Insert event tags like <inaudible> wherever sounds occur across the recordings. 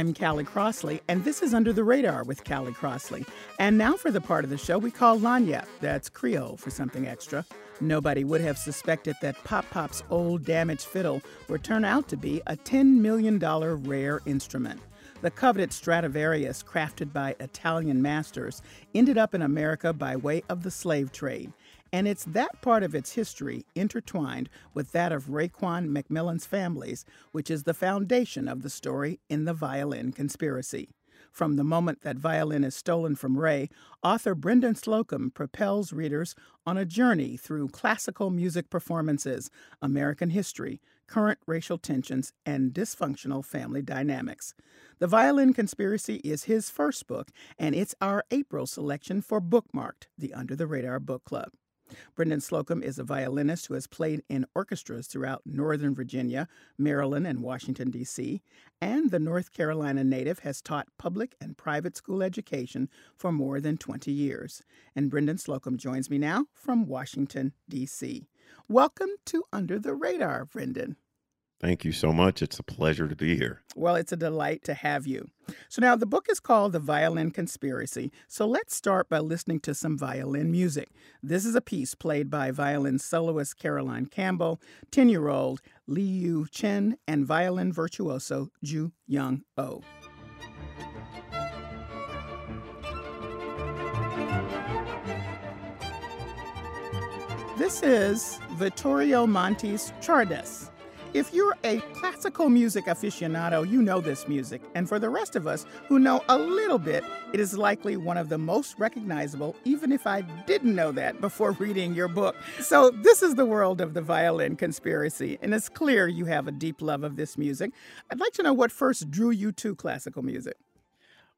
I'm Callie Crossley, and this is Under the Radar with Callie Crossley. And now for the part of the show we call Lagniappe. That's Creole for something extra. Nobody would have suspected that Pop Pop's old damaged fiddle would turn out to be a $10 million rare instrument. The coveted Stradivarius, crafted by Italian masters, ended up in America by way of the slave trade. And it's that part of its history intertwined with that of Rayquan McMillan's families, which is the foundation of the story in The Violin Conspiracy. From the moment that violin is stolen from Ray, author Brendan Slocumb propels readers on a journey through classical music performances, American history, current racial tensions, and dysfunctional family dynamics. The Violin Conspiracy is his first book, and it's our April selection for Bookmarked, the Under the Radar Book Club. Brendan Slocumb is a violinist who has played in orchestras throughout Northern Virginia, Maryland, and Washington, D.C., and the North Carolina native has taught public and private school education for more than 20 years. And Brendan Slocumb joins me now from Washington, D.C. Welcome to Under the Radar, Brendan. Thank you so much. It's a pleasure to be here. Well, it's a delight to have you. So, now the book is called The Violin Conspiracy. So, let's start by listening to some violin music. This is a piece played by violin soloist Caroline Campbell, 10 year old Li Yu Chen, and violin virtuoso Ju Young Oh. This is Vittorio Monti's Czardas. If you're a classical music aficionado, you know this music. And for the rest of us who know a little bit, it is likely one of the most recognizable, even if I didn't know that before <laughs> reading your book. So, this is the world of the violin conspiracy. And it's clear you have a deep love of this music. I'd like to know what first drew you to classical music.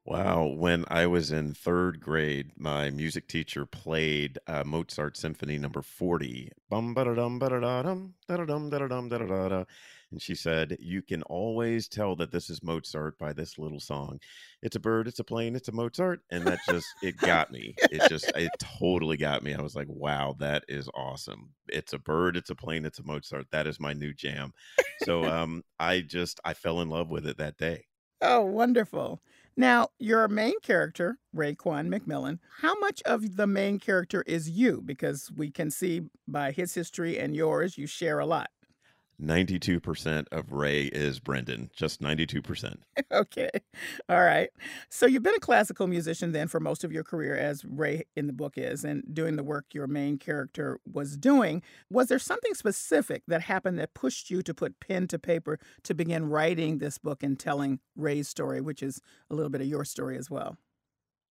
Wow. When I was in third grade, my music teacher played uh, Mozart Symphony number 40. Bum ba dum ba da dum da dum da dum da da da. And she said, You can always tell that this is Mozart by this little song. It's a bird, it's a plane, it's a Mozart. And that just, it got me. It just, it totally got me. I was like, Wow, that is awesome. It's a bird, it's a plane, it's a Mozart. That is my new jam. So um, I just, I fell in love with it that day. Oh, wonderful. Now, your main character, Rayquan McMillan, how much of the main character is you? Because we can see by his history and yours, you share a lot. 92% of Ray is Brendan, just 92%. <laughs> okay. All right. So you've been a classical musician then for most of your career, as Ray in the book is, and doing the work your main character was doing. Was there something specific that happened that pushed you to put pen to paper to begin writing this book and telling Ray's story, which is a little bit of your story as well?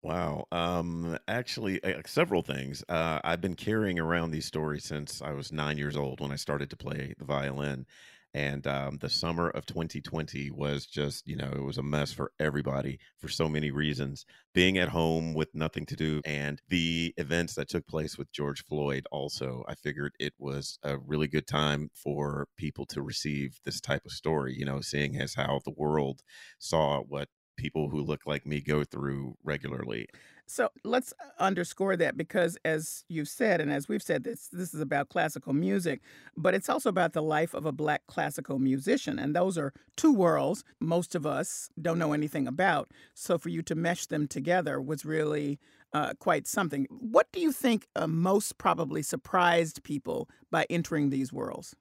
Wow. Um, actually, uh, several things. Uh, I've been carrying around these stories since I was nine years old when I started to play the violin. And um, the summer of 2020 was just, you know, it was a mess for everybody for so many reasons. Being at home with nothing to do and the events that took place with George Floyd, also, I figured it was a really good time for people to receive this type of story, you know, seeing as how the world saw what people who look like me go through regularly. So let's uh, underscore that because, as you've said, and as we've said, this this is about classical music, but it's also about the life of a black classical musician, and those are two worlds most of us don't know anything about. So for you to mesh them together was really uh, quite something. What do you think uh, most probably surprised people by entering these worlds?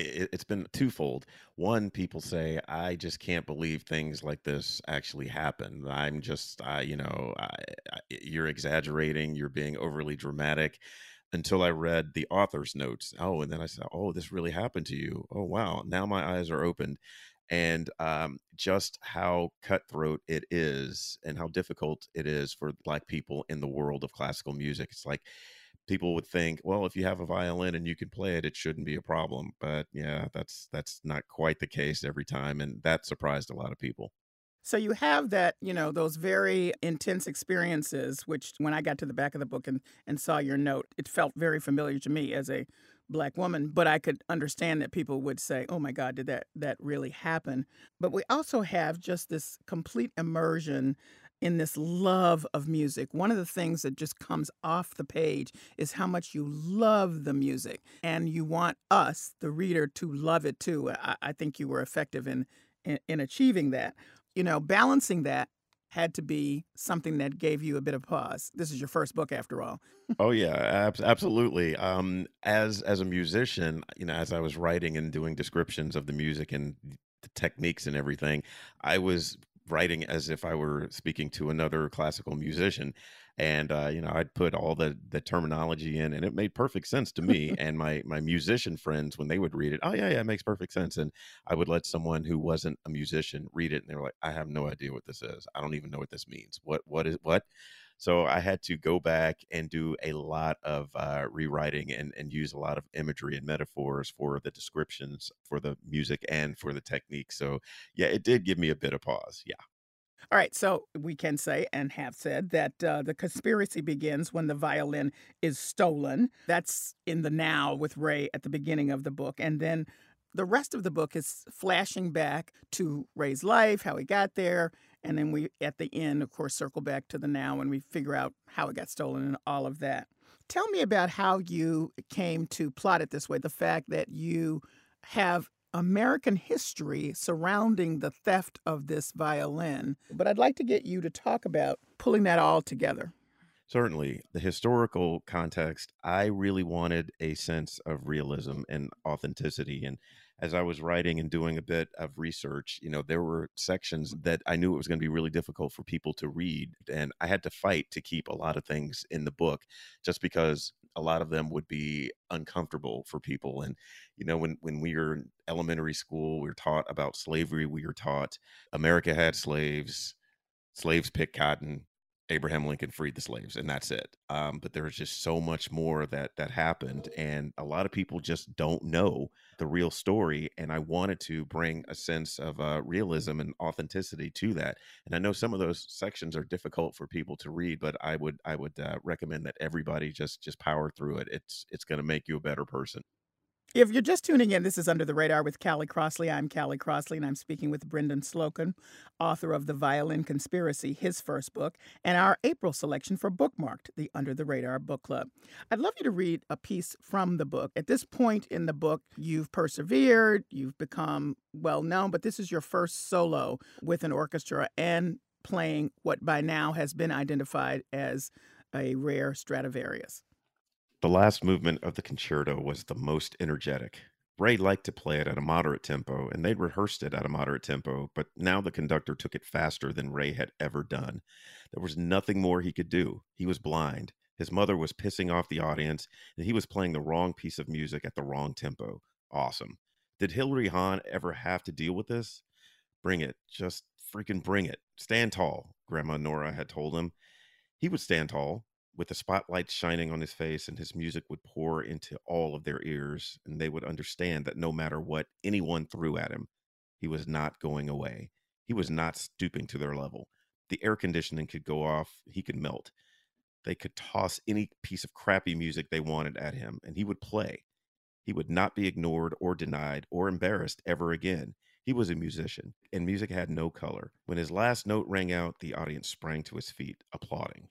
It, has been twofold. One, people say, I just can't believe things like this actually happen. I'm just, I, you know, I, I, you're exaggerating, you're being overly dramatic. Until I read the author's notes. Oh, and then I said, Oh, this really happened to you. Oh, wow. Now my eyes are opened. And um, just how cutthroat it is and how difficult it is for Black people in the world of classical music. It's like, people would think, well, if you have a violin and you can play it, it shouldn't be a problem. But yeah, that's that's not quite the case every time, and that surprised a lot of people. So you have that, you know, those very intense experiences, which when I got to the back of the book and, and saw your note, it felt very familiar to me as a black woman. But I could understand that people would say, oh my God, did that, that really happen? But we also have just this complete immersion in this love of music. One of the things that just comes off the page is how much you love the music and you want us, the reader, to love it too. I, I think you were effective in, in, in achieving that. You know, balancing that had to be something that gave you a bit of pause. This is your first book, after all. oh yeah, ab- absolutely. Um, as as a musician, you know, as I was writing and doing descriptions of the music and the techniques and everything, I was writing as if I were speaking to another classical musician. And uh, you know, I'd put all the the terminology in, and it made perfect sense to me. <laughs> and my my musician friends, when they would read it, oh yeah, yeah, it makes perfect sense. And I would let someone who wasn't a musician read it, and they were like, I have no idea what this is. I don't even know what this means. What what is what? So I had to go back and do a lot of uh, rewriting and, and use a lot of imagery and metaphors for the descriptions for the music and for the technique. So yeah, it did give me a bit of pause. Yeah. All right, so we can say and have said that uh, the conspiracy begins when the violin is stolen. That's in the now with Ray at the beginning of the book. And then the rest of the book is flashing back to Ray's life, how he got there, and then we, at the end, of course, circle back to the now and we figure out how it got stolen and all of that. Tell me about how you came to plot it this way the fact that you have American history surrounding the theft of this violin. But I'd like to get you to talk about pulling that all together. Certainly, the historical context, I really wanted a sense of realism and authenticity. And as I was writing and doing a bit of research, you know, there were sections mm-hmm. that I knew it was going to be really difficult for people to read. And I had to fight to keep a lot of things in the book just because a lot of them would be uncomfortable for people. And, you know, when, when we were in elementary school, we were taught about slavery, we were taught America had slaves, slaves picked cotton, Abraham Lincoln freed the slaves, and that's it. Um, but there's just so much more that that happened, and a lot of people just don't know the real story. And I wanted to bring a sense of uh, realism and authenticity to that. And I know some of those sections are difficult for people to read, but I would I would uh, recommend that everybody just just power through it. It's it's going to make you a better person. If you're just tuning in, this is Under the Radar with Callie Crossley. I'm Callie Crossley, and I'm speaking with Brendan Slocumb, author of The Violin Conspiracy, his first book, and our April selection for Bookmarked, the Under the Radar Book Club. I'd love you to read a piece from the book. At this point in the book, you've persevered, you've become well known, but this is your first solo with an orchestra and playing what by now has been identified as a rare Stradivarius. The last movement of the concerto was the most energetic. Ray liked to play it at a moderate tempo, and they'd rehearsed it at a moderate tempo, but now the conductor took it faster than Ray had ever done. There was nothing more he could do. He was blind. His mother was pissing off the audience, and he was playing the wrong piece of music at the wrong tempo. Awesome. Did Hilary Hahn ever have to deal with this? Bring it. Just freaking bring it. Stand tall, Grandma Nora had told him. He would stand tall with the spotlight shining on his face and his music would pour into all of their ears and they would understand that no matter what anyone threw at him he was not going away. He was not stooping to their level. The air conditioning could go off he could melt. They could toss any piece of crappy music they wanted at him and he would play. He would not be ignored or denied or embarrassed ever again. He was a musician and music had no color. When his last note rang out the audience sprang to his feet applauding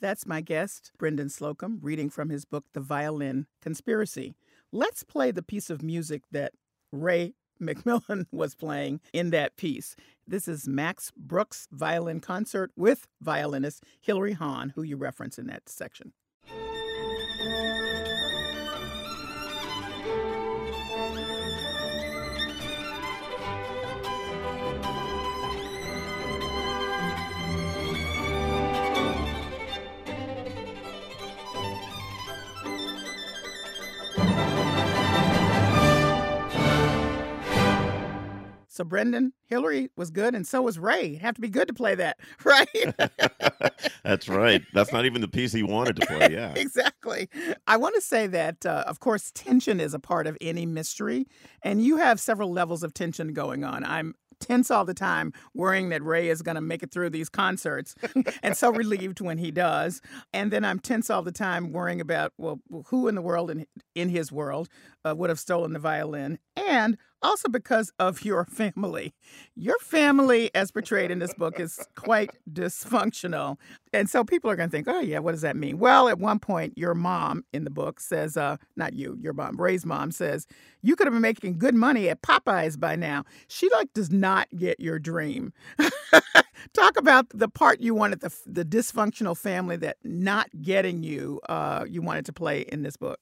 that's my guest, Brendan Slocumb, reading from his book, The Violin Conspiracy. Let's play the piece of music that Ray <laughs> McMillan was playing in that piece. This is Max Bruch's violin concert with violinist Hilary Hahn, who you reference in that section. Brendan, Hilary was good, and so was Ray. have to be good to play that, <laughs> right? <laughs> That's right. That's not even the piece he wanted to play. Yeah, <laughs> exactly. I want to say that, uh, of course, tension is a part of any mystery, and you have several levels of tension going on. I'm tense all the time, worrying that Ray is going to make it through these concerts, and so relieved when he does. And then I'm tense all the time, worrying about well, who in the world in in his world uh, would have stolen the violin, and also because of your family. Your family, as portrayed in this book, is quite dysfunctional. And so people are going to think, oh, yeah, what does that mean? Well, at one point, your mom in the book says, uh, not you, your mom, Ray's mom says, you could have been making good money at Popeyes by now. She like does not get your dream. <laughs> Talk about the part you wanted the the dysfunctional family that not getting you uh, you wanted to play in this book.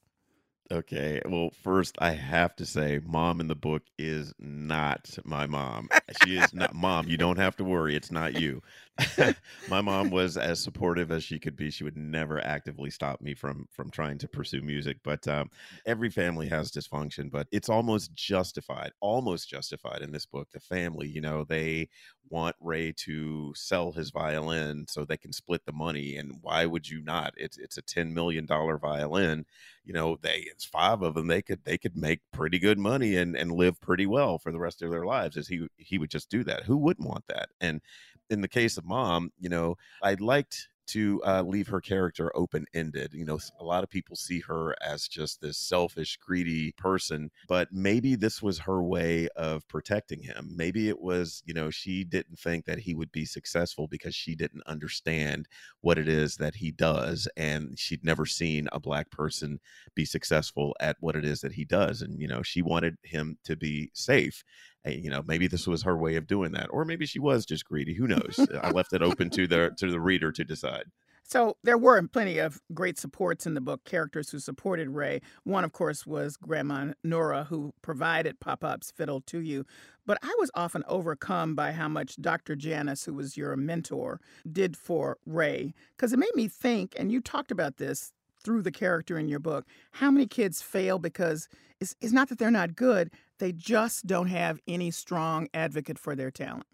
Okay. Well, first, I have to say, mom in the book is not my mom. She is not mom. You don't have to worry. It's not you. <laughs> my mom was as supportive as she could be. She would never actively stop me from from trying to pursue music. But um, every family has dysfunction, but it's almost justified, almost justified in this book. The family, you know, they want Ray to sell his violin so they can split the money. And why would you not? It's it's a ten million dollar violin. You know, they it's five of them. They could they could make pretty good money and and live pretty well for the rest of their lives. As he he would just do that. Who wouldn't want that? And in the case of mom, you know, I liked to uh, leave her character open ended. You know, a lot of people see her as just this selfish, greedy person, but maybe this was her way of protecting him. Maybe it was, you know, she didn't think that he would be successful because she didn't understand what it is that he does. And she'd never seen a black person be successful at what it is that he does. And, you know, she wanted him to be safe Eh, you know maybe this was her way of doing that or maybe she was just greedy who knows <laughs> i left it open to the to the reader to decide so there were plenty of great supports in the book, characters who supported Ray. One, of course, was Grandma Nora, who provided Pop Pop's fiddle to you. But I was often overcome by how much Dr. Janice, who was your mentor, did for Ray. Because it made me think, and you talked about this through the character in your book, how many kids fail because it's, it's not that they're not good, they just don't have any strong advocate for their talent.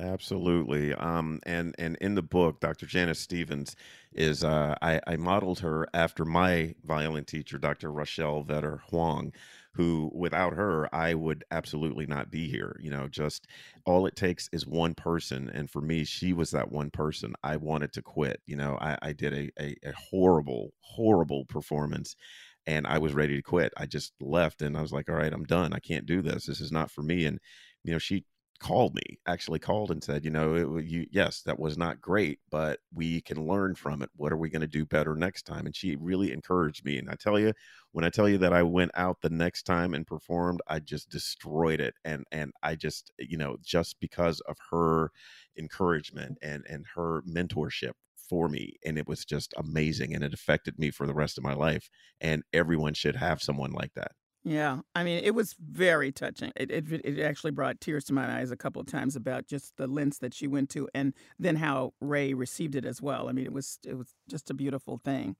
Absolutely. Um, and and in the book, Dr. Janice Stevens is uh, I, I modeled her after my violin teacher, Dr. Rochelle Vetter Huang, who without her, I would absolutely not be here. You know, just all it takes is one person. And for me, she was that one person. I wanted to quit. You know, I, I did a, a, a horrible, horrible performance and I was ready to quit. I just left and I was like, all right, I'm done. I can't do this. This is not for me. And, you know, she called me, actually called and said, you know, it, you, yes, that was not great, but we can learn from it. What are we going to do better next time? And she really encouraged me. And I tell you, when I tell you that I went out the next time and performed, I just destroyed it. And, and I just, you know, just because of her encouragement and, and her mentorship for me and it was just amazing and it affected me for the rest of my life and everyone should have someone like that yeah, I mean, it was very touching. It, it it actually brought tears to my eyes a couple of times about just the lengths that she went to, and then how Ray received it as well. I mean, it was it was just a beautiful thing.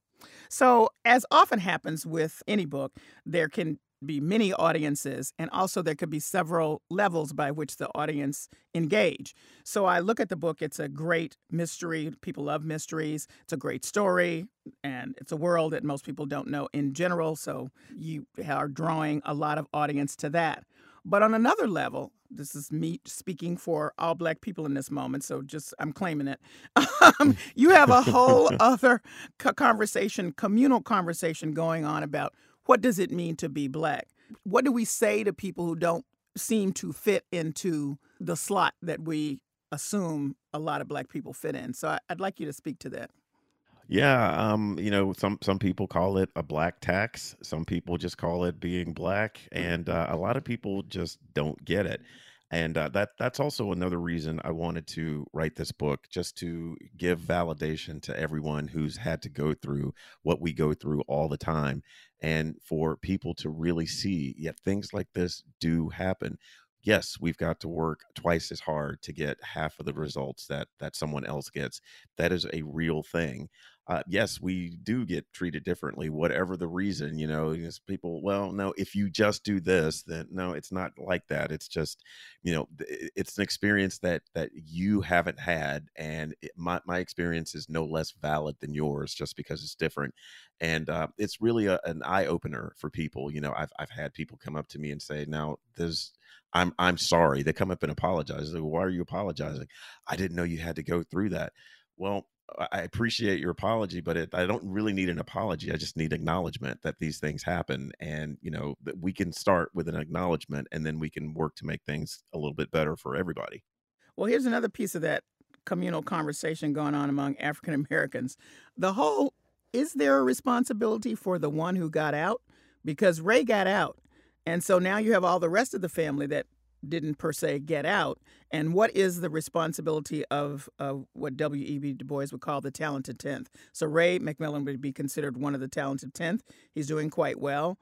So, as often happens with any book, there can be many audiences, and also there could be several levels by which the audience engage. So I look at the book, it's a great mystery. People love mysteries. It's a great story, and it's a world that most people don't know in general. So you are drawing a lot of audience to that. But on another level, this is me speaking for all black people in this moment, so just I'm claiming it. <laughs> Um, <laughs> you have a whole other conversation, communal conversation going on about what does it mean to be black? What do we say to people who don't seem to fit into the slot that we assume a lot of black people fit in? So I, would like you to speak to that. Yeah, um, you know, some some people call it a black tax. Some people just call it being black, and uh, a lot of people just don't get it and uh, that that's also another reason I wanted to write this book, just to give validation to everyone who's had to go through what we go through all the time, and for people to really see, yet things like this do happen. Yes, we've got to work twice as hard to get half of the results that that someone else gets. That is a real thing uh, yes, we do get treated differently, whatever the reason. You know, people, well, no, if you just do this, then no, it's not like that. It's just, you know, it's an experience that that you haven't had, and it, my my experience is no less valid than yours just because it's different. And uh, it's really a, an eye opener for people. You know, I've I've had people come up to me and say, now there's I'm I'm sorry. They come up and apologize. Like, Why are you apologizing? I didn't know you had to go through that. Well, I appreciate your apology, but it, I don't really need an apology. I just need acknowledgement that these things happen, and you know that we can start with an acknowledgement, and then we can work to make things a little bit better for everybody. Well, here's another piece of that communal conversation going on among African Americans. The whole is there a responsibility for the one who got out? Because Ray got out. And so now you have all the rest of the family that didn't per se get out. And what is the responsibility of, of what W.E.B. Du Bois would call the talented 10th? So Ray McMillan would be considered one of the talented 10th. He's doing quite well.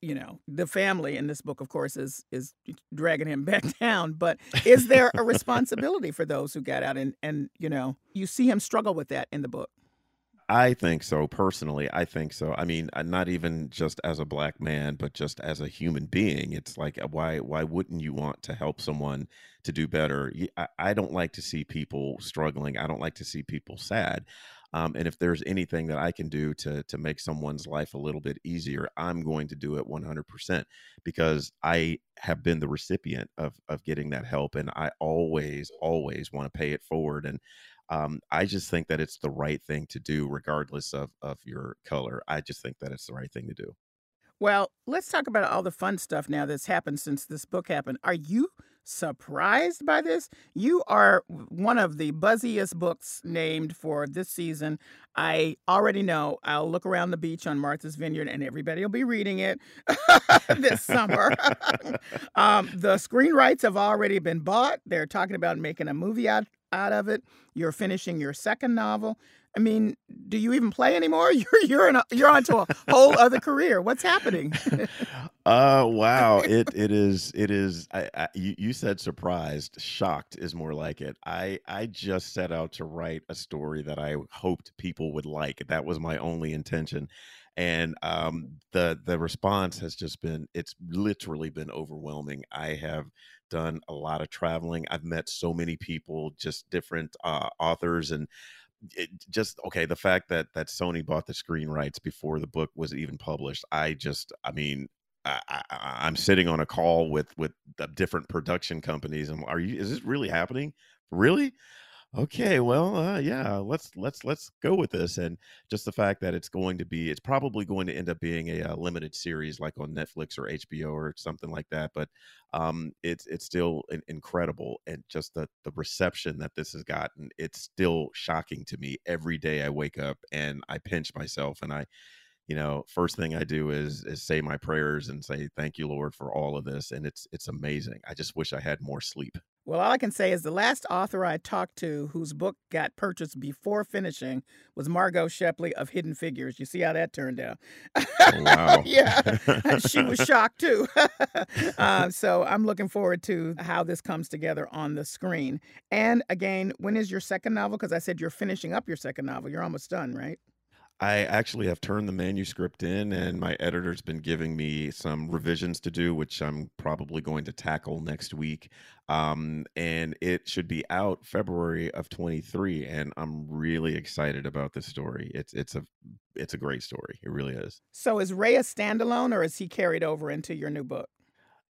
You know, the family in this book, of course, is is dragging him <laughs> back down. But is there a responsibility for those who got out? And and you know, you see him struggle with that in the book. I think so personally. I think so. I mean, uh, not even just as a black man, but just as a human being. It's like uh, why why wouldn't you want to help someone to do better? I, I don't like to see people struggling. I don't like to see people sad. Um, and if there's anything that I can do to to make someone's life a little bit easier, I'm going to do it 100% because I have been the recipient of of getting that help, and I always always want to pay it forward. And um, I just think that it's the right thing to do, regardless of of your color. I just think that it's the right thing to do. Well, let's talk about all the fun stuff now that's happened since this book happened. Are you surprised by this? You are one of the buzziest books named for this season. I already know I'll look around the beach on Martha's Vineyard and everybody will be reading it <laughs> this summer. <laughs> um, the screen rights have already been bought. They're talking about making a movie out out of it. You're finishing your second novel. I mean, do you even play anymore? <laughs> You're you're in a, you're onto a whole other career. What's happening? <laughs> uh wow, <laughs> it it is it is. I, I, you you said surprised, shocked is more like it. I I just set out to write a story that I hoped people would like. That was my only intention, and um, the the response has just been it's literally been overwhelming. I have done a lot of traveling. I've met so many people, just different uh, authors, and it just okay. The fact that that Sony bought the screen rights before the book was even published, I just, I mean, I, I, am sitting on a call with with the different production companies. and are you? Is this really happening? Really? Okay well uh, yeah let's let's let's go with this and just the fact that it's going to be it's probably going to end up being a, a uh, limited series like on netflix or hbo or something like that but um it's it's still incredible and just the the reception that this has gotten it's still shocking to me every day i wake up and i pinch myself and i you know first thing i do is is say my prayers and say thank you lord for all of this and it's it's amazing i just wish i had more sleep well, all I can say is the last author I talked to whose book got purchased before finishing was Margot Shetterly of Hidden Figures. You see how that turned out? Oh, wow. <laughs> yeah, <laughs> she was <laughs> shocked too. uh, so I'm looking forward to how this comes together on the screen. And again, when is your second novel? Because I said you're finishing up your second novel. You're almost done, right? I actually have turned the manuscript in, and my editor's been giving me some revisions to do, which I'm probably going to tackle next week. Um, and it should be out February of 23, and I'm really excited about this story. It's it's a it's a great story. It really is. So, is Ray a standalone, or is he carried over into your new book?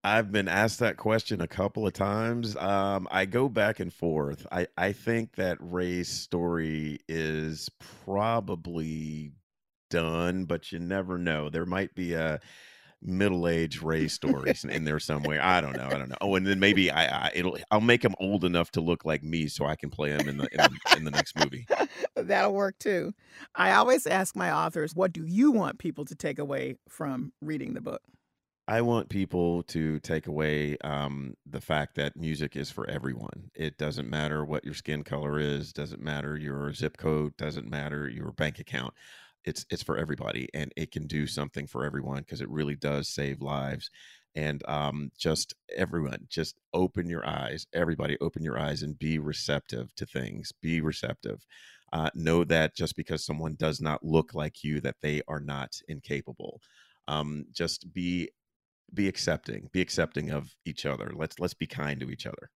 I've been asked that question a couple of times. Um, I go back and forth. I, I think that Ray's story is probably done, but you never know. There might be a middle-aged Ray stories in there somewhere. I don't know. I don't know. Oh, and then maybe I, I it'll I'll make him old enough to look like me so I can play him in the in the, in the next movie. <laughs> That'll work too. I always ask my authors, what do you want people to take away from reading the book? I want people to take away um, the fact that music is for everyone. It doesn't matter what your skin color is, doesn't matter your zip code, doesn't matter your bank account. It's it's for everybody, and it can do something for everyone because it really does save lives. And um, just everyone, just open your eyes. Everybody, open your eyes and be receptive to things. Be receptive. Uh, know that just because someone does not look like you, that they are not incapable. Um, just be be accepting be accepting of each other. Let's let's be kind to each other.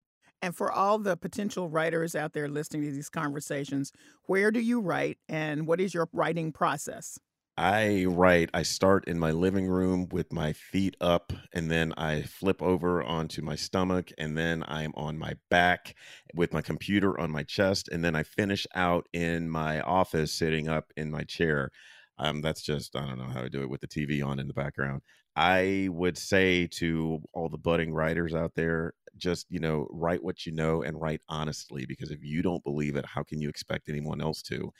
And for all the potential writers out there listening to these conversations where do you write and what is your writing process? I write, I start in my living room with my feet up, and then I flip over onto my stomach, and then I'm on my back with my computer on my chest, and then I finish out in my office sitting up in my chair. Um, that's just, I don't know how to do it with the TV on in the background. I would say to all the budding writers out there, just, you know, write what you know and write honestly, because if you don't believe it, how can you expect anyone else to?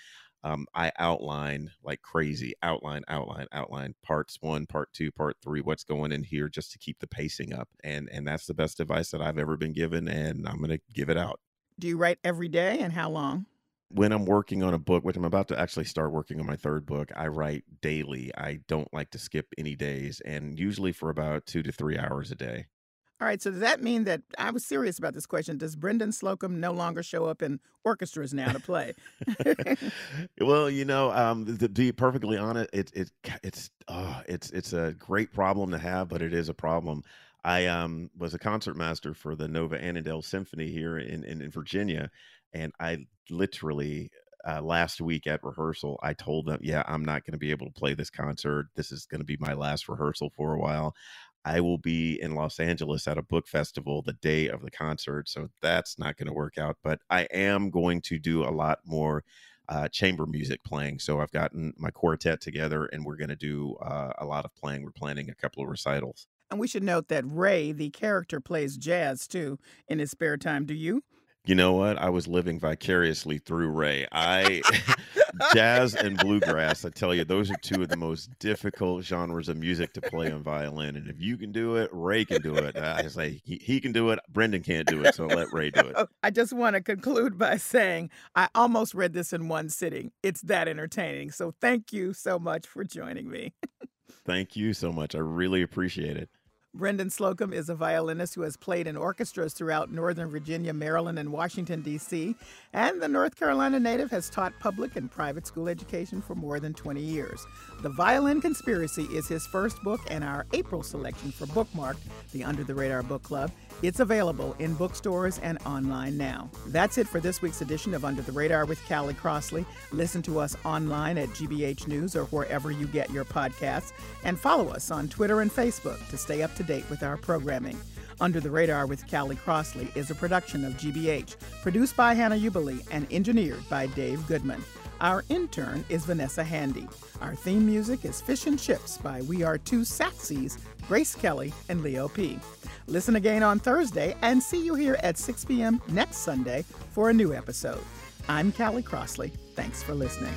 um, I outline like crazy, outline, outline, outline, parts one, part two, part three, what's going in here, just to keep the pacing up. And and that's the best advice that I've ever been given, and I'm gonna give it out. Do you write every day, and how long? When I'm working on a book, which I'm about to actually start working on my third book, I write daily. I don't like to skip any days, and usually for about two to three hours a day. All right, so does that mean that I was serious about this question? Does Brendan Slocumb no longer show up in orchestras now to play? <laughs> well, you know, um, to be perfectly honest, it, it it's oh, it's it's a great problem to have, but it is a problem. I um, was a concertmaster for the Nova Annandale Symphony here in, in, in Virginia, and I literally uh, last week at rehearsal, I told them, "Yeah, I'm not going to be able to play this concert. This is going to be my last rehearsal for a while." I will be in Los Angeles at a book festival the day of the concert. So that's not going to work out. But I am going to do a lot more uh, chamber music playing. So I've gotten my quartet together and we're going to do uh, a lot of playing. We're planning a couple of recitals. And we should note that Ray, the character, plays jazz too in his spare time. Do you? You know what? I was living vicariously through Ray. I <laughs> jazz and bluegrass, I tell you, those are two of the most difficult genres of music to play on violin. And if you can do it, Ray can do it. I say he, he can do it. Brendan can't do it, so let Ray do it. <laughs> I just want to conclude by saying I almost read this in one sitting. It's that entertaining. So thank you so much for joining me. <laughs> thank you so much. I really appreciate it. Brendan Slocumb is a violinist who has played in orchestras throughout Northern Virginia, Maryland, and Washington, D.C., and the North Carolina native has taught public and private school education for more than 20 years. The Violin Conspiracy is his first book and our April selection for Bookmarked, the Under the Radar Book Club. It's available in bookstores and online now. That's it for this week's edition of Under the Radar with Callie Crossley. Listen to us online at GBH News or wherever you get your podcasts, and follow us on Twitter and Facebook to stay up date with our programming. Under the Radar with Callie Crossley is a production of GBH, produced by Hannah Ubeli and engineered by Dave Goodman. Our intern is Vanessa Handy. Our theme music is Fish and Chips by We Are Two Saxies, Grace Kelly and Leo P. Listen again on Thursday and see you here at 6 p.m. next Sunday for a new episode. I'm Callie Crossley. Thanks for listening.